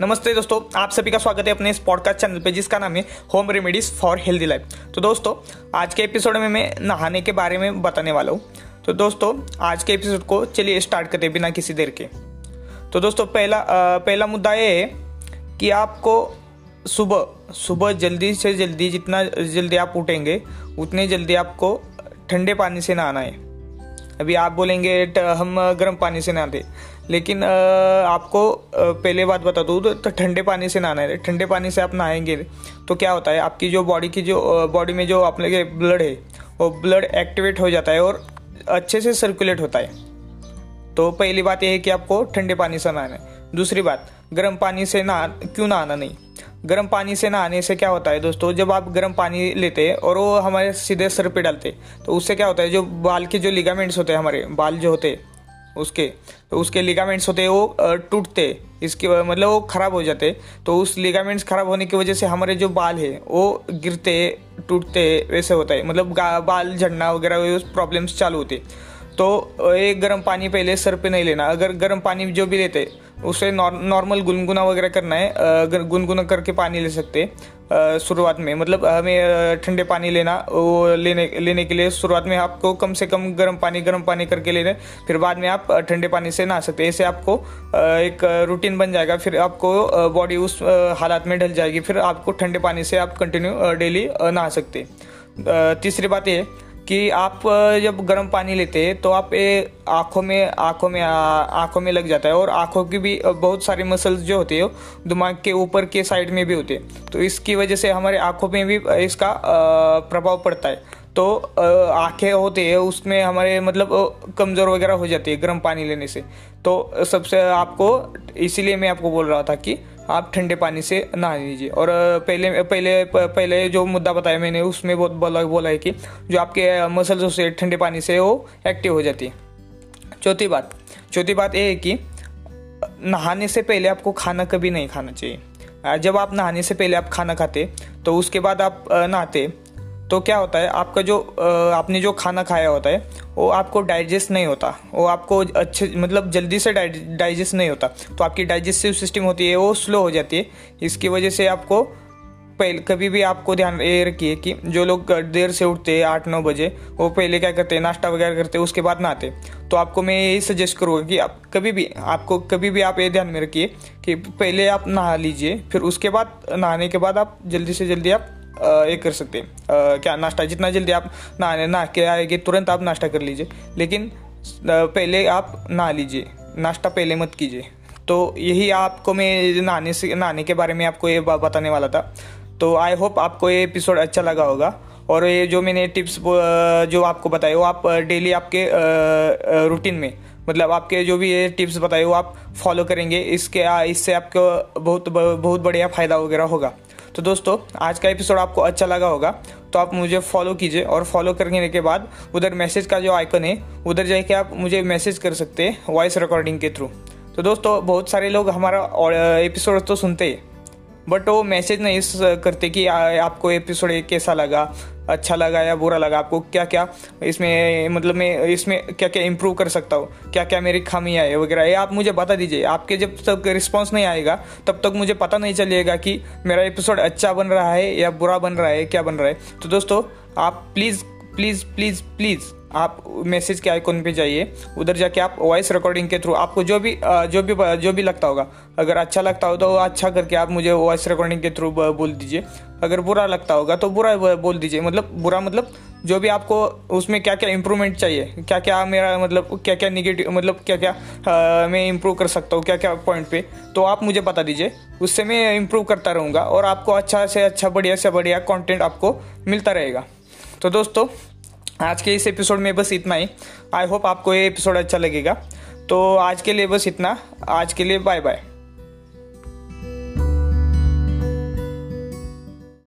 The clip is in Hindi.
नमस्ते दोस्तों आप सभी का स्वागत है अपने इस पॉडकास्ट चैनल पे जिसका नाम है home remedies for healthy life तो दोस्तों आज के एपिसोड में मैं नहाने के बारे में बताने वाला हूँ। तो दोस्तों आज के एपिसोड को चलिए स्टार्ट करते बिना किसी देर के। तो दोस्तों पहला आ, पहला मुद्दा ये है कि आपको सुबह सुबह जल्दी से जल्दी जितना जल्दी आप उठेंगे उतने जल्दी आपको ठंडे पानी से नहाना है। अभी आप बोलेंगे हम गर्म पानी से नहाते। लेकिन आपको पहले बात बता दूँ तो ठंडे पानी से नहाना है। ठंडे पानी से आप नहाएँगे तो क्या होता है, आपकी जो बॉडी की जो बॉडी में जो अपने के ब्लड है, वो ब्लड एक्टिवेट हो जाता है और अच्छे से सर्कुलेट होता है। तो पहली बात यह है कि आपको ठंडे पानी से नहाना है। दूसरी बात, गर्म पानी से नहा, क्यों नहाना नहीं? गर्म पानी से नहाने से क्या होता है दोस्तों, जब आप गर्म पानी लेते हैं और वो हमारे सीधे सर पे डालते तो उससे क्या होता है, जो बाल के जो लिगामेंट्स होते हैं हमारे, बाल जो होते हैं उसके। तो उसके लिगामेंट्स होते, वो टूटते, इसके मतलब वो ख़राब हो जाते। तो उस लिगामेंट्स ख़राब होने की वजह से हमारे जो बाल है, वो गिरते, टूटते, वैसे होता है। मतलब बाल झड़ना वगैरह प्रॉब्लम्स चालू होते। तो एक गर्म पानी पहले सर पे नहीं लेना। अगर गर्म पानी जो भी लेते उसे नॉर्मल गुनगुना वगैरह करना है गुनगुना करके पानी ले सकते शुरुआत में। मतलब हमें ठंडे पानी लेना, वो लेने लेने के लिए शुरुआत में आपको कम से कम गर्म पानी गर्म पानी करके लेना फिर बाद में आप ठंडे पानी से नहा सकते ऐसे आपको एक रूटीन बन जाएगा, फिर आपको बॉडी उस हालात में ढल जाएगी, फिर आपको ठंडे पानी से आप कंटिन्यू डेली नहा सकते तीसरी बात ये कि आप जब गर्म पानी लेते हैं तो आप आँखों में आँखों में आँखों में लग जाता है और आँखों की भी बहुत सारे मसल्स जो होते हैं दिमाग के ऊपर के साइड में भी होते हैं। तो इसकी वजह से हमारे आँखों में भी इसका प्रभाव पड़ता है। तो आँखें होती है, उसमें हमारे मतलब कमज़ोर वगैरह हो जाती है गर्म पानी लेने से। तो सबसे आपको, इसीलिए मैं आपको बोल रहा था कि आप ठंडे पानी से नहा लीजिए। और पहले पहले पहले जो मुद्दा बताया मैंने, उसमें बहुत बोला बोला है कि जो आपके मसल्स से ठंडे पानी से वो एक्टिव हो जाती है। चौथी बात चौथी बात ये है कि नहाने से पहले आपको खाना कभी नहीं खाना चाहिए। जब आप नहाने से पहले आप खाना खाते तो उसके बाद आप नहाते तो क्या होता है, आपका जो आपने जो खाना खाया होता है, वो आपको डाइजेस्ट नहीं होता। वो आपको अच्छे मतलब जल्दी से डाइजेस्ट नहीं होता। तो आपकी डाइजेस्टिव सिस्टम होती है, वो स्लो हो जाती है। इसकी वजह से आपको पहले, कभी भी आपको ध्यान ये रखिए कि जो लोग देर से उठते हैं, आठ, नौ बजे, वो पहले क्या करते हैं, नाश्ता वगैरह करते हैं, उसके बाद नहाते तो आपको मैं यही सजेस्ट करूँगा कि आप कभी भी, आपको कभी भी आप ये ध्यान में रखिए कि पहले आप नहा लीजिए, फिर उसके बाद, नहाने के बाद आप जल्दी से जल्दी आप एक कर सकते हैं। क्या, नाश्ता? जितना जल्दी आप नहाने नहा के आएँगे तुरंत आप नाश्ता कर लीजिए। लेकिन पहले आप नहा लीजिए। नाश्ता पहले मत कीजिए। तो यही आपको मैं नहाने से, नहाने के बारे में आपको ये बताने वाला था। तो आई होप आपको ये एपिसोड अच्छा लगा होगा। और ये जो मैंने टिप्स जो आपको बताए, वो आप डेली आपके रूटीन में मतलब आपके जो भी ये टिप्स बताए, वो आप फॉलो करेंगे। इसके इससे आपको बहुत बहुत बढ़िया फ़ायदा वगैरह होगा। तो दोस्तों, आज का एपिसोड आपको अच्छा लगा होगा तो आप मुझे फॉलो कीजिए और फॉलो करने के बाद उधर मैसेज का जो आइकन है, उधर जाके आप मुझे मैसेज कर सकते हैं वॉइस रिकॉर्डिंग के थ्रू तो दोस्तों, बहुत सारे लोग हमारा एपिसोड तो सुनते हैं बट वो मैसेज नहीं करते कि आपको एपिसोड कैसा लगा? अच्छा लगा या बुरा लगा आपको? क्या क्या इसमें मतलब मैं इसमें क्या क्या इम्प्रूव कर सकता हूँ? क्या क्या मेरी खामियाँ है वगैरह? ये आप मुझे बता दीजिए। आपके जब तक रिस्पॉन्स नहीं आएगा, तब तक मुझे पता नहीं चलेगा कि मेरा एपिसोड अच्छा बन रहा है या बुरा बन रहा है, क्या बन रहा है। तो दोस्तों, आप प्लीज़ प्लीज़ प्लीज़ प्लीज़ आप मैसेज के आइकॉन पे जाइए। उधर जाके आप वॉइस रिकॉर्डिंग के थ्रू आपको जो भी जो भी जो भी लगता होगा। अगर अच्छा लगता हो तो अच्छा करके आप मुझे वॉइस रिकॉर्डिंग के थ्रू बोल दीजिए। अगर बुरा लगता होगा तो बुरा बोल दीजिए। मतलब बुरा मतलब जो भी आपको उसमें क्या क्या इम्प्रूवमेंट चाहिए? क्या क्या मेरा मतलब क्या क्या निगेटिव मतलब क्या क्या आ, मैं इम्प्रूव कर सकता हूँ क्या क्या पॉइंट पे तो आप मुझे बता दीजिए। उससे मैं इम्प्रूव करता रहूँगा और आपको अच्छा से अच्छा बढ़िया से बढ़िया कंटेंट आपको मिलता रहेगा। तो दोस्तों आज के इस एपिसोड में बस इतना ही। आई होप आपको ये एपिसोड अच्छा लगेगा। तो आज के लिए बस इतना। आज के लिए बाय बाय